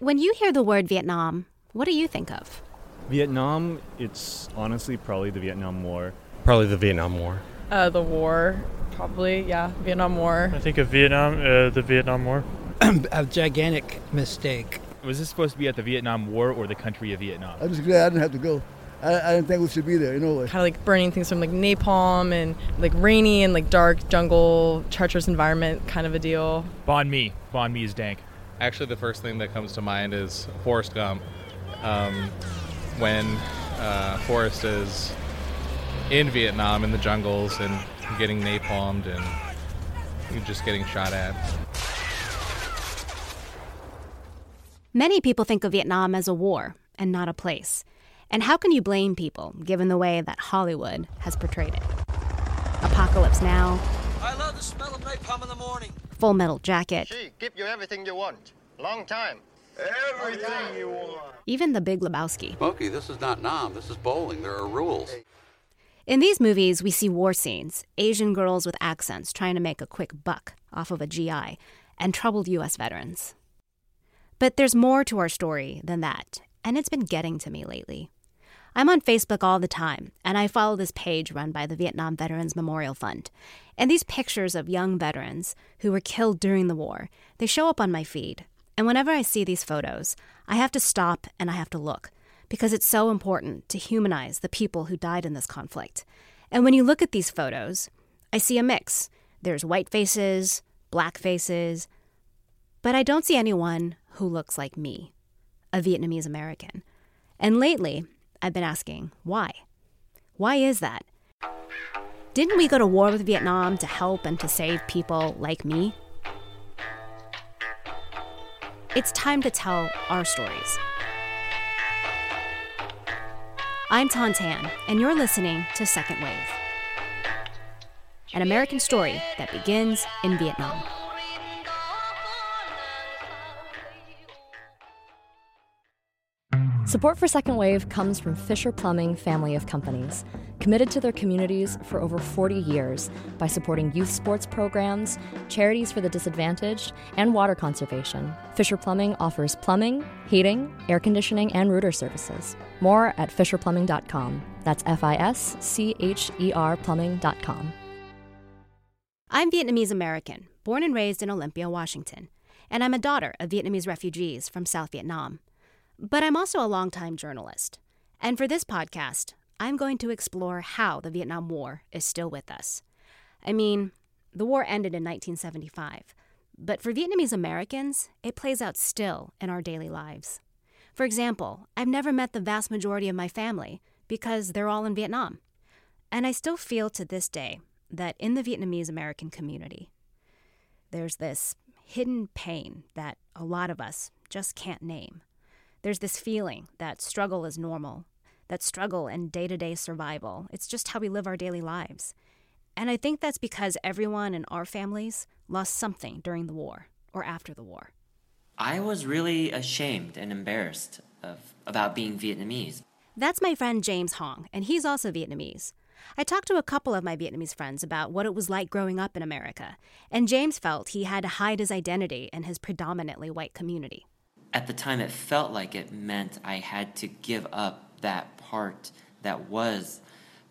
When you hear the word Vietnam, what do you think of? Vietnam, it's honestly probably the Vietnam War. Probably the Vietnam War. Uh, the war, probably, yeah, Vietnam War. I think of Vietnam, uh, the Vietnam War. a gigantic mistake. Was this supposed to be at the Vietnam War or the country of Vietnam? I'm just glad I didn't have to go. I, I didn't think we should be there, you know. Kind of like burning things from like napalm and like rainy and like dark jungle, treacherous environment kind of a deal. Banh mi. Banh mi is dank. Actually, the first thing that comes to mind is Forrest Gump. Um, when uh, Forrest is in Vietnam in the jungles and getting napalmed and just getting shot at. Many people think of Vietnam as a war and not a place. And how can you blame people given the way that Hollywood has portrayed it? Apocalypse Now. I love the smell of napalm in the morning. Full Metal Jacket. She give you everything you want. Long time. Everything you want. Even The Big Lebowski. Smokey, this is not Nam. This is bowling. There are rules. In these movies, we see war scenes, Asian girls with accents trying to make a quick buck off of a GI, and troubled U.S. veterans. But there's more to our story than that, and it's been getting to me lately. I'm on Facebook all the time, and I follow this page run by the Vietnam Veterans Memorial Fund. And these pictures of young veterans who were killed during the war, they show up on my feed. And whenever I see these photos, I have to stop and I have to look because it's so important to humanize the people who died in this conflict. And when you look at these photos, I see a mix. There's white faces, black faces, but I don't see anyone who looks like me, a Vietnamese American. And lately, I've been asking, why? Why is that? Didn't we go to war with Vietnam to help and to save people like me? It's time to tell our stories. I'm Ton Tan, and you're listening to Second Wave, an American story that begins in Vietnam. Support for Second Wave comes from Fischer Plumbing family of companies, committed to their communities for over 40 years by supporting youth sports programs, charities for the disadvantaged, and water conservation. Fischer Plumbing offers plumbing, heating, air conditioning, and rooter services. More at fischerplumbing.com. That's F I S C H E R plumbing.com. I'm Vietnamese American, born and raised in Olympia, Washington, and I'm a daughter of Vietnamese refugees from South Vietnam. But I'm also a longtime journalist. And for this podcast, I'm going to explore how the Vietnam War is still with us. I mean, the war ended in 1975, but for Vietnamese Americans, it plays out still in our daily lives. For example, I've never met the vast majority of my family because they're all in Vietnam. And I still feel to this day that in the Vietnamese American community, there's this hidden pain that a lot of us just can't name. There's this feeling that struggle is normal, that struggle and day to day survival, it's just how we live our daily lives. And I think that's because everyone in our families lost something during the war or after the war. I was really ashamed and embarrassed of, about being Vietnamese. That's my friend James Hong, and he's also Vietnamese. I talked to a couple of my Vietnamese friends about what it was like growing up in America, and James felt he had to hide his identity in his predominantly white community at the time it felt like it meant I had to give up that part that was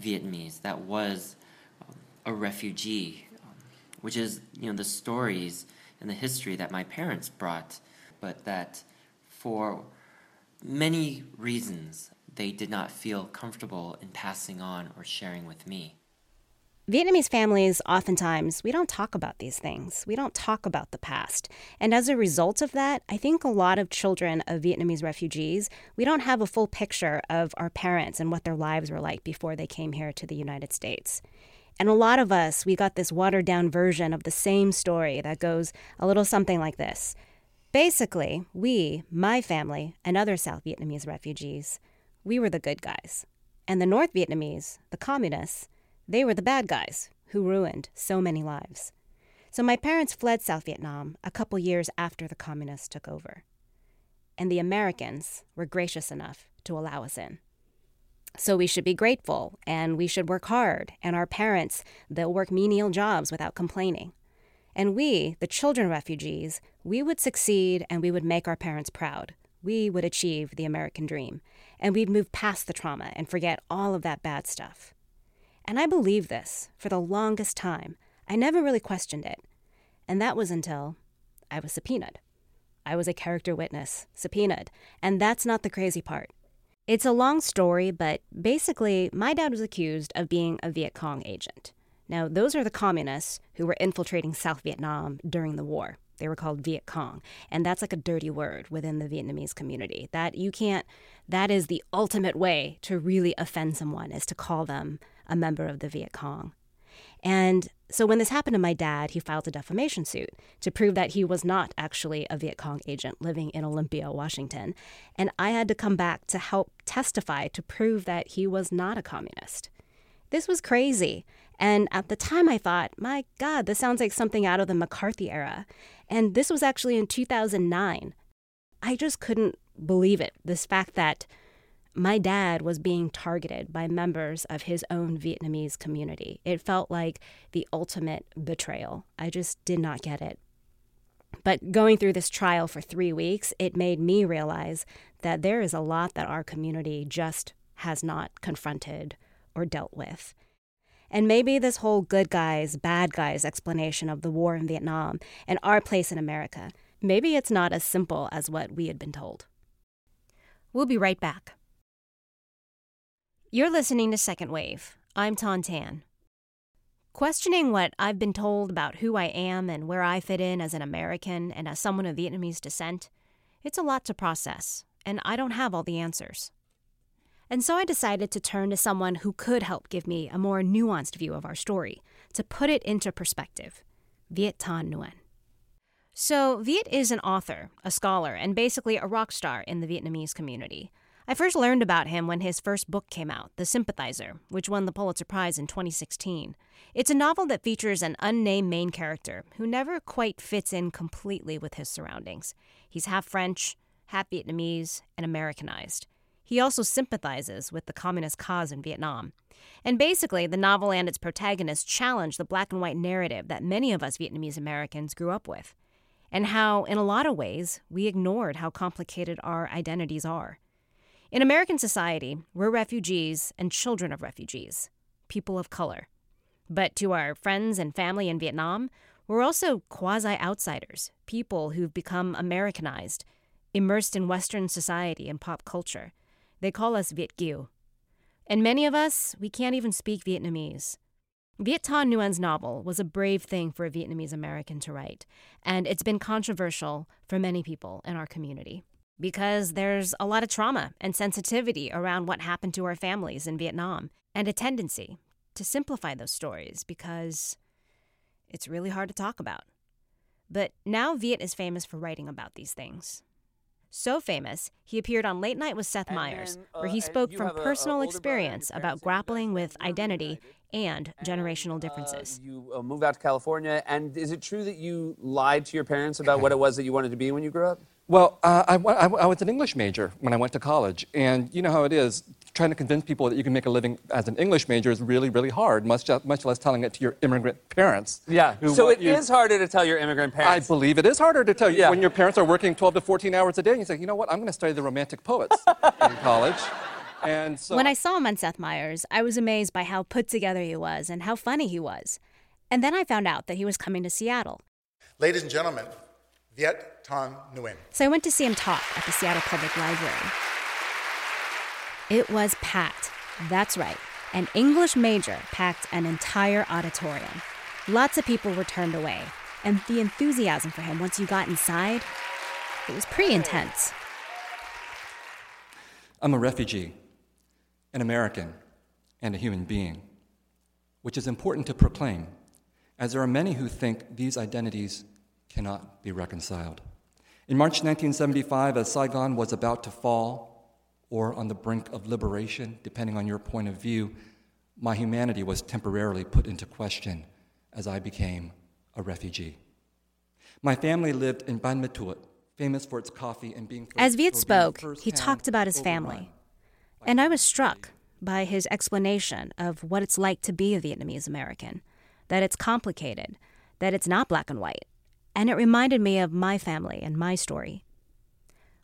Vietnamese, that was um, a refugee, um, which is you know the stories and the history that my parents brought, but that for many reasons they did not feel comfortable in passing on or sharing with me. Vietnamese families, oftentimes, we don't talk about these things. We don't talk about the past. And as a result of that, I think a lot of children of Vietnamese refugees, we don't have a full picture of our parents and what their lives were like before they came here to the United States. And a lot of us, we got this watered down version of the same story that goes a little something like this. Basically, we, my family, and other South Vietnamese refugees, we were the good guys. And the North Vietnamese, the communists, they were the bad guys who ruined so many lives. So my parents fled South Vietnam a couple years after the communists took over. And the Americans were gracious enough to allow us in. So we should be grateful and we should work hard, and our parents, they'll work menial jobs without complaining. And we, the children refugees, we would succeed and we would make our parents proud. We would achieve the American dream. And we'd move past the trauma and forget all of that bad stuff. And I believed this for the longest time. I never really questioned it. And that was until I was subpoenaed. I was a character witness, subpoenaed. And that's not the crazy part. It's a long story, but basically, my dad was accused of being a Viet Cong agent. Now, those are the communists who were infiltrating South Vietnam during the war. They were called Viet Cong, and that's like a dirty word within the Vietnamese community. That you can't that is the ultimate way to really offend someone is to call them a member of the Viet Cong. And so when this happened to my dad, he filed a defamation suit to prove that he was not actually a Viet Cong agent living in Olympia, Washington. And I had to come back to help testify to prove that he was not a communist. This was crazy. And at the time, I thought, my God, this sounds like something out of the McCarthy era. And this was actually in 2009. I just couldn't believe it. This fact that my dad was being targeted by members of his own Vietnamese community. It felt like the ultimate betrayal. I just did not get it. But going through this trial for three weeks, it made me realize that there is a lot that our community just has not confronted or dealt with. And maybe this whole good guys, bad guys explanation of the war in Vietnam and our place in America, maybe it's not as simple as what we had been told. We'll be right back. You're listening to Second Wave. I'm Tan. Questioning what I've been told about who I am and where I fit in as an American and as someone of Vietnamese descent, it's a lot to process, and I don't have all the answers. And so I decided to turn to someone who could help give me a more nuanced view of our story, to put it into perspective Viet Thanh Nguyen. So, Viet is an author, a scholar, and basically a rock star in the Vietnamese community. I first learned about him when his first book came out, The Sympathizer, which won the Pulitzer Prize in 2016. It's a novel that features an unnamed main character who never quite fits in completely with his surroundings. He's half French, half Vietnamese, and Americanized. He also sympathizes with the communist cause in Vietnam. And basically, the novel and its protagonist challenge the black and white narrative that many of us Vietnamese Americans grew up with, and how, in a lot of ways, we ignored how complicated our identities are. In American society, we're refugees and children of refugees, people of color. But to our friends and family in Vietnam, we're also quasi outsiders, people who've become Americanized, immersed in Western society and pop culture. They call us Viet Kieu. And many of us, we can't even speak Vietnamese. Viet Thanh Nguyen's novel was a brave thing for a Vietnamese American to write, and it's been controversial for many people in our community because there's a lot of trauma and sensitivity around what happened to our families in Vietnam, and a tendency to simplify those stories because it's really hard to talk about. But now Viet is famous for writing about these things. So famous, he appeared on Late Night with Seth Meyers, then, uh, where he spoke from have a- a personal older brother and your experience about grappling with identity and generational Uh, differences. you uh, moved out to California, and is it true that you lied to your parents about what it was that you wanted to be when you grew up? Well, uh, I, I, I was an English major when I went to college, and you know how it is. Trying to convince people that you can make a living as an English major is really, really hard, much, much less telling it to your immigrant parents. Yeah. So want it is you- harder to tell your immigrant parents. I believe it is harder to tell you Yeah. when your parents are working 12 to 14 hours a day, and you say, you know what, I'm going to study the Romantic poets in college. And so when I saw him on Seth Meyers, I was amazed by how put together he was and how funny he was. And then I found out that he was coming to Seattle. Ladies and gentlemen, Viet Thanh Nguyen. So I went to see him talk at the Seattle Public Library. It was packed. That's right. An English major packed an entire auditorium. Lots of people were turned away. And the enthusiasm for him once you got inside, it was pretty intense. I'm a refugee, an American, and a human being, which is important to proclaim, as there are many who think these identities cannot be reconciled. In March 1975, as Saigon was about to fall, or on the brink of liberation, depending on your point of view, my humanity was temporarily put into question as I became a refugee. My family lived in Ban Me Thuot, famous for its coffee and being As Viet spoke, he talked about his family. And I was struck by his explanation of what it's like to be a Vietnamese American, that it's complicated, that it's not black and white, and it reminded me of my family and my story.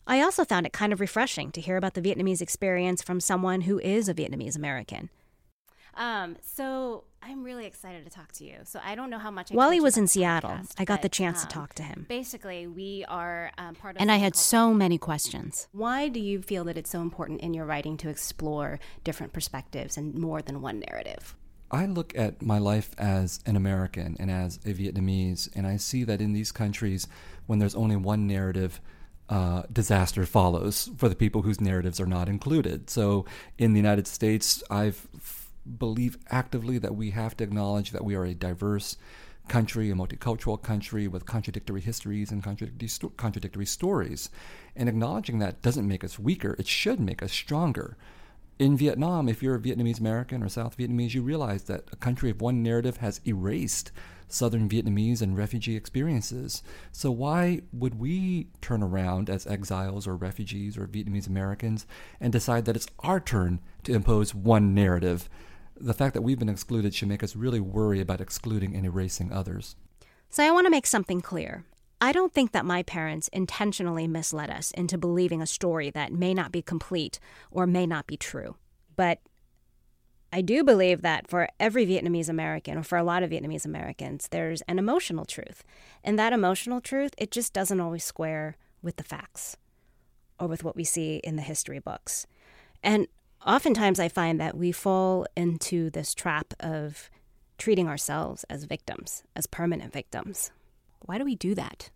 I also found it kind of refreshing to hear about the Vietnamese experience from someone who is a Vietnamese American. Um, so I'm really excited to talk to you. So I don't know how much. I While he was in Seattle, podcast, I got but, the chance um, to talk to him. Basically, we are um, part of. And I had so many questions. Why do you feel that it's so important in your writing to explore different perspectives and more than one narrative? I look at my life as an American and as a Vietnamese, and I see that in these countries, when there's only one narrative, uh, disaster follows for the people whose narratives are not included. So in the United States, I believe actively that we have to acknowledge that we are a diverse country, a multicultural country with contradictory histories and contradictory, sto- contradictory stories. And acknowledging that doesn't make us weaker, it should make us stronger. In Vietnam, if you're a Vietnamese American or South Vietnamese, you realize that a country of one narrative has erased Southern Vietnamese and refugee experiences. So, why would we turn around as exiles or refugees or Vietnamese Americans and decide that it's our turn to impose one narrative? The fact that we've been excluded should make us really worry about excluding and erasing others. So, I want to make something clear. I don't think that my parents intentionally misled us into believing a story that may not be complete or may not be true. But I do believe that for every Vietnamese American, or for a lot of Vietnamese Americans, there's an emotional truth. And that emotional truth, it just doesn't always square with the facts or with what we see in the history books. And oftentimes I find that we fall into this trap of treating ourselves as victims, as permanent victims. Why do we do that?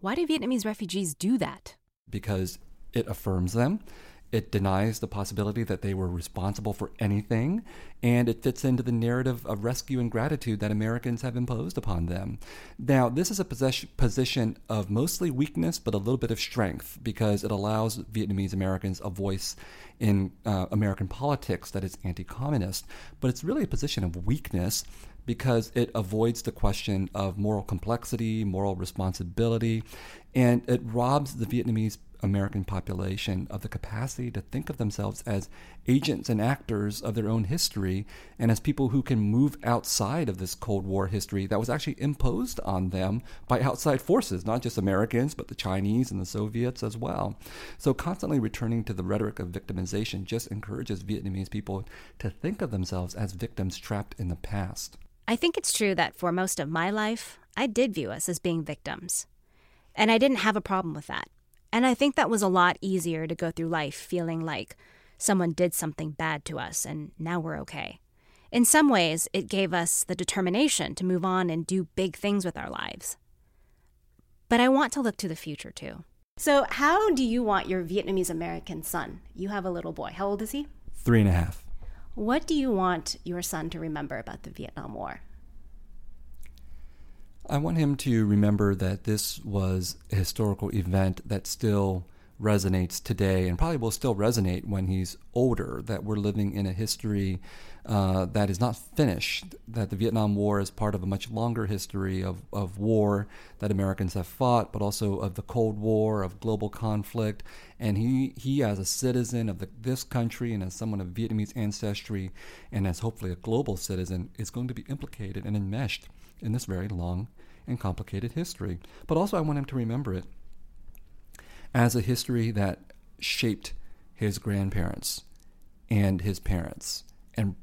Why do Vietnamese refugees do that? Because it affirms them. It denies the possibility that they were responsible for anything, and it fits into the narrative of rescue and gratitude that Americans have imposed upon them. Now, this is a position of mostly weakness, but a little bit of strength because it allows Vietnamese Americans a voice in uh, American politics that is anti communist. But it's really a position of weakness because it avoids the question of moral complexity, moral responsibility, and it robs the Vietnamese American population of the capacity to think of themselves as agents and actors of their own history and as people who can move outside of this Cold War history that was actually imposed on them by outside forces, not just Americans, but the Chinese and the Soviets as well. So, constantly returning to the rhetoric of victimization just encourages Vietnamese people to think of themselves as victims trapped in the past. I think it's true that for most of my life, I did view us as being victims. And I didn't have a problem with that. And I think that was a lot easier to go through life feeling like someone did something bad to us and now we're okay. In some ways, it gave us the determination to move on and do big things with our lives. But I want to look to the future too. So, how do you want your Vietnamese American son? You have a little boy. How old is he? Three and a half. What do you want your son to remember about the Vietnam War? I want him to remember that this was a historical event that still resonates today and probably will still resonate when he's older. That we're living in a history uh, that is not finished, that the Vietnam War is part of a much longer history of, of war that Americans have fought, but also of the Cold War, of global conflict. And he, he as a citizen of the, this country and as someone of Vietnamese ancestry and as hopefully a global citizen, is going to be implicated and enmeshed in this very long and complicated history. But also, I want him to remember it as a history that shaped his grandparents and his parents and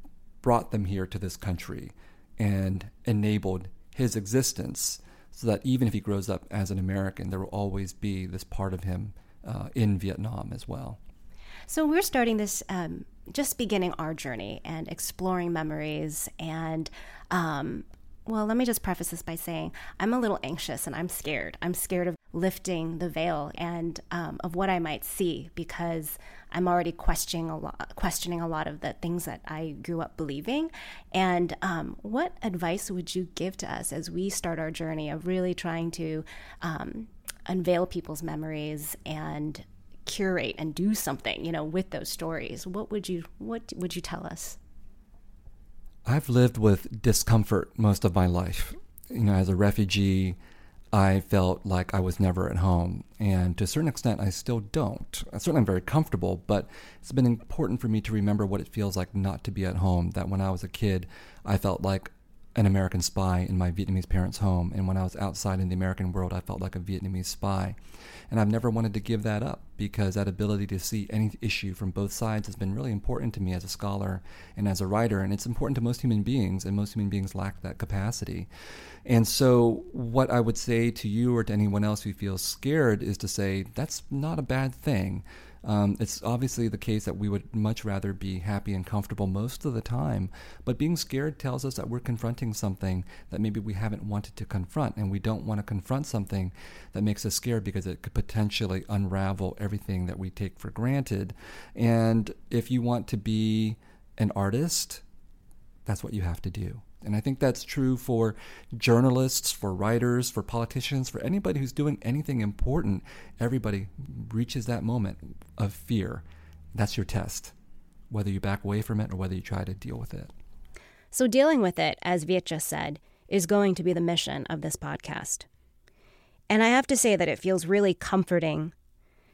brought them here to this country and enabled his existence so that even if he grows up as an American, there will always be this part of him uh, in Vietnam as well. So we're starting this, um, just beginning our journey and exploring memories and um, well, let me just preface this by saying I'm a little anxious and I'm scared. I'm scared of lifting the veil and um, of what I might see because I'm already questioning a lot, questioning a lot of the things that I grew up believing. And um, what advice would you give to us as we start our journey of really trying to um, unveil people's memories and curate and do something, you know, with those stories? What would you what would you tell us? I've lived with discomfort most of my life. You know, as a refugee, I felt like I was never at home. And to a certain extent, I still don't. Certainly, I'm very comfortable, but it's been important for me to remember what it feels like not to be at home. That when I was a kid, I felt like an American spy in my Vietnamese parents' home. And when I was outside in the American world, I felt like a Vietnamese spy. And I've never wanted to give that up because that ability to see any issue from both sides has been really important to me as a scholar and as a writer. And it's important to most human beings, and most human beings lack that capacity. And so, what I would say to you or to anyone else who feels scared is to say, that's not a bad thing. Um, it's obviously the case that we would much rather be happy and comfortable most of the time, but being scared tells us that we're confronting something that maybe we haven't wanted to confront, and we don't want to confront something that makes us scared because it could potentially unravel everything that we take for granted. And if you want to be an artist, that's what you have to do. And I think that's true for journalists, for writers, for politicians, for anybody who's doing anything important. Everybody reaches that moment of fear. That's your test, whether you back away from it or whether you try to deal with it. So, dealing with it, as Viet just said, is going to be the mission of this podcast. And I have to say that it feels really comforting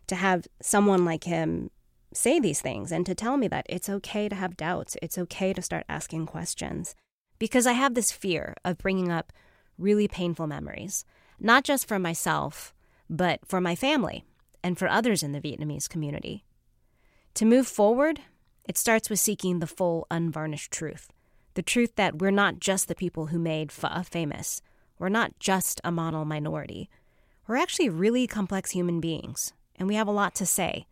to have someone like him say these things and to tell me that it's okay to have doubts. It's okay to start asking questions because I have this fear of bringing up really painful memories, not just for myself, but for my family and for others in the Vietnamese community. To move forward, it starts with seeking the full, unvarnished truth the truth that we're not just the people who made Pho famous, we're not just a model minority. We're actually really complex human beings, and we have a lot to say.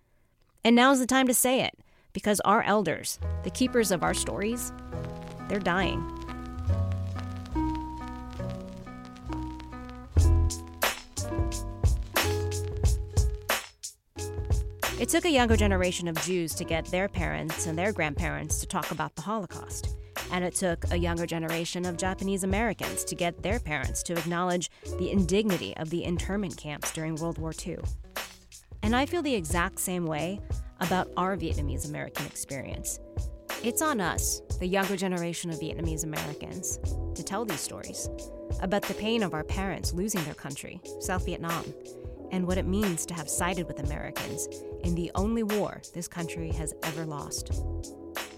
And now's the time to say it, because our elders, the keepers of our stories, they're dying. It took a younger generation of Jews to get their parents and their grandparents to talk about the Holocaust. And it took a younger generation of Japanese Americans to get their parents to acknowledge the indignity of the internment camps during World War II. And I feel the exact same way about our Vietnamese American experience. It's on us, the younger generation of Vietnamese Americans, to tell these stories about the pain of our parents losing their country, South Vietnam, and what it means to have sided with Americans in the only war this country has ever lost.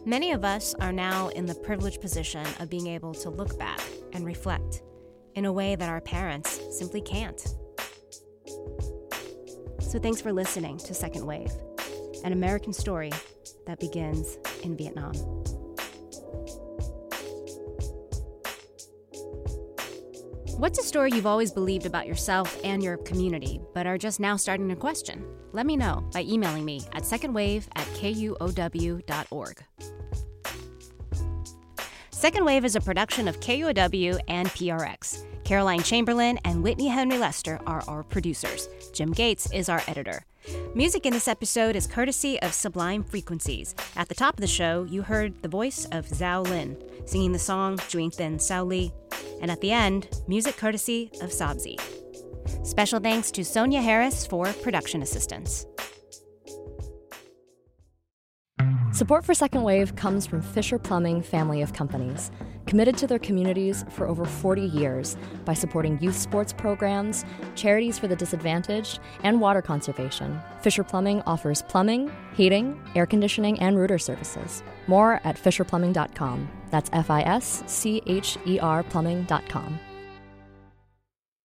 Many of us are now in the privileged position of being able to look back and reflect in a way that our parents simply can't. So, thanks for listening to Second Wave, an American story that begins in Vietnam. What's a story you've always believed about yourself and your community, but are just now starting to question? Let me know by emailing me at secondwave at kuow.org. Second Wave is a production of KUOW and PRX. Caroline Chamberlain and Whitney Henry Lester are our producers. Jim Gates is our editor. Music in this episode is courtesy of Sublime Frequencies. At the top of the show, you heard the voice of Zhao Lin singing the song Juin Thin Sao Li. And at the end, music courtesy of Sabzi. Special thanks to Sonia Harris for production assistance. Support for Second Wave comes from Fischer Plumbing family of companies, committed to their communities for over 40 years by supporting youth sports programs, charities for the disadvantaged, and water conservation. Fischer Plumbing offers plumbing, heating, air conditioning, and rooter services. More at fischerplumbing.com. That's F I S C H E R plumbing.com.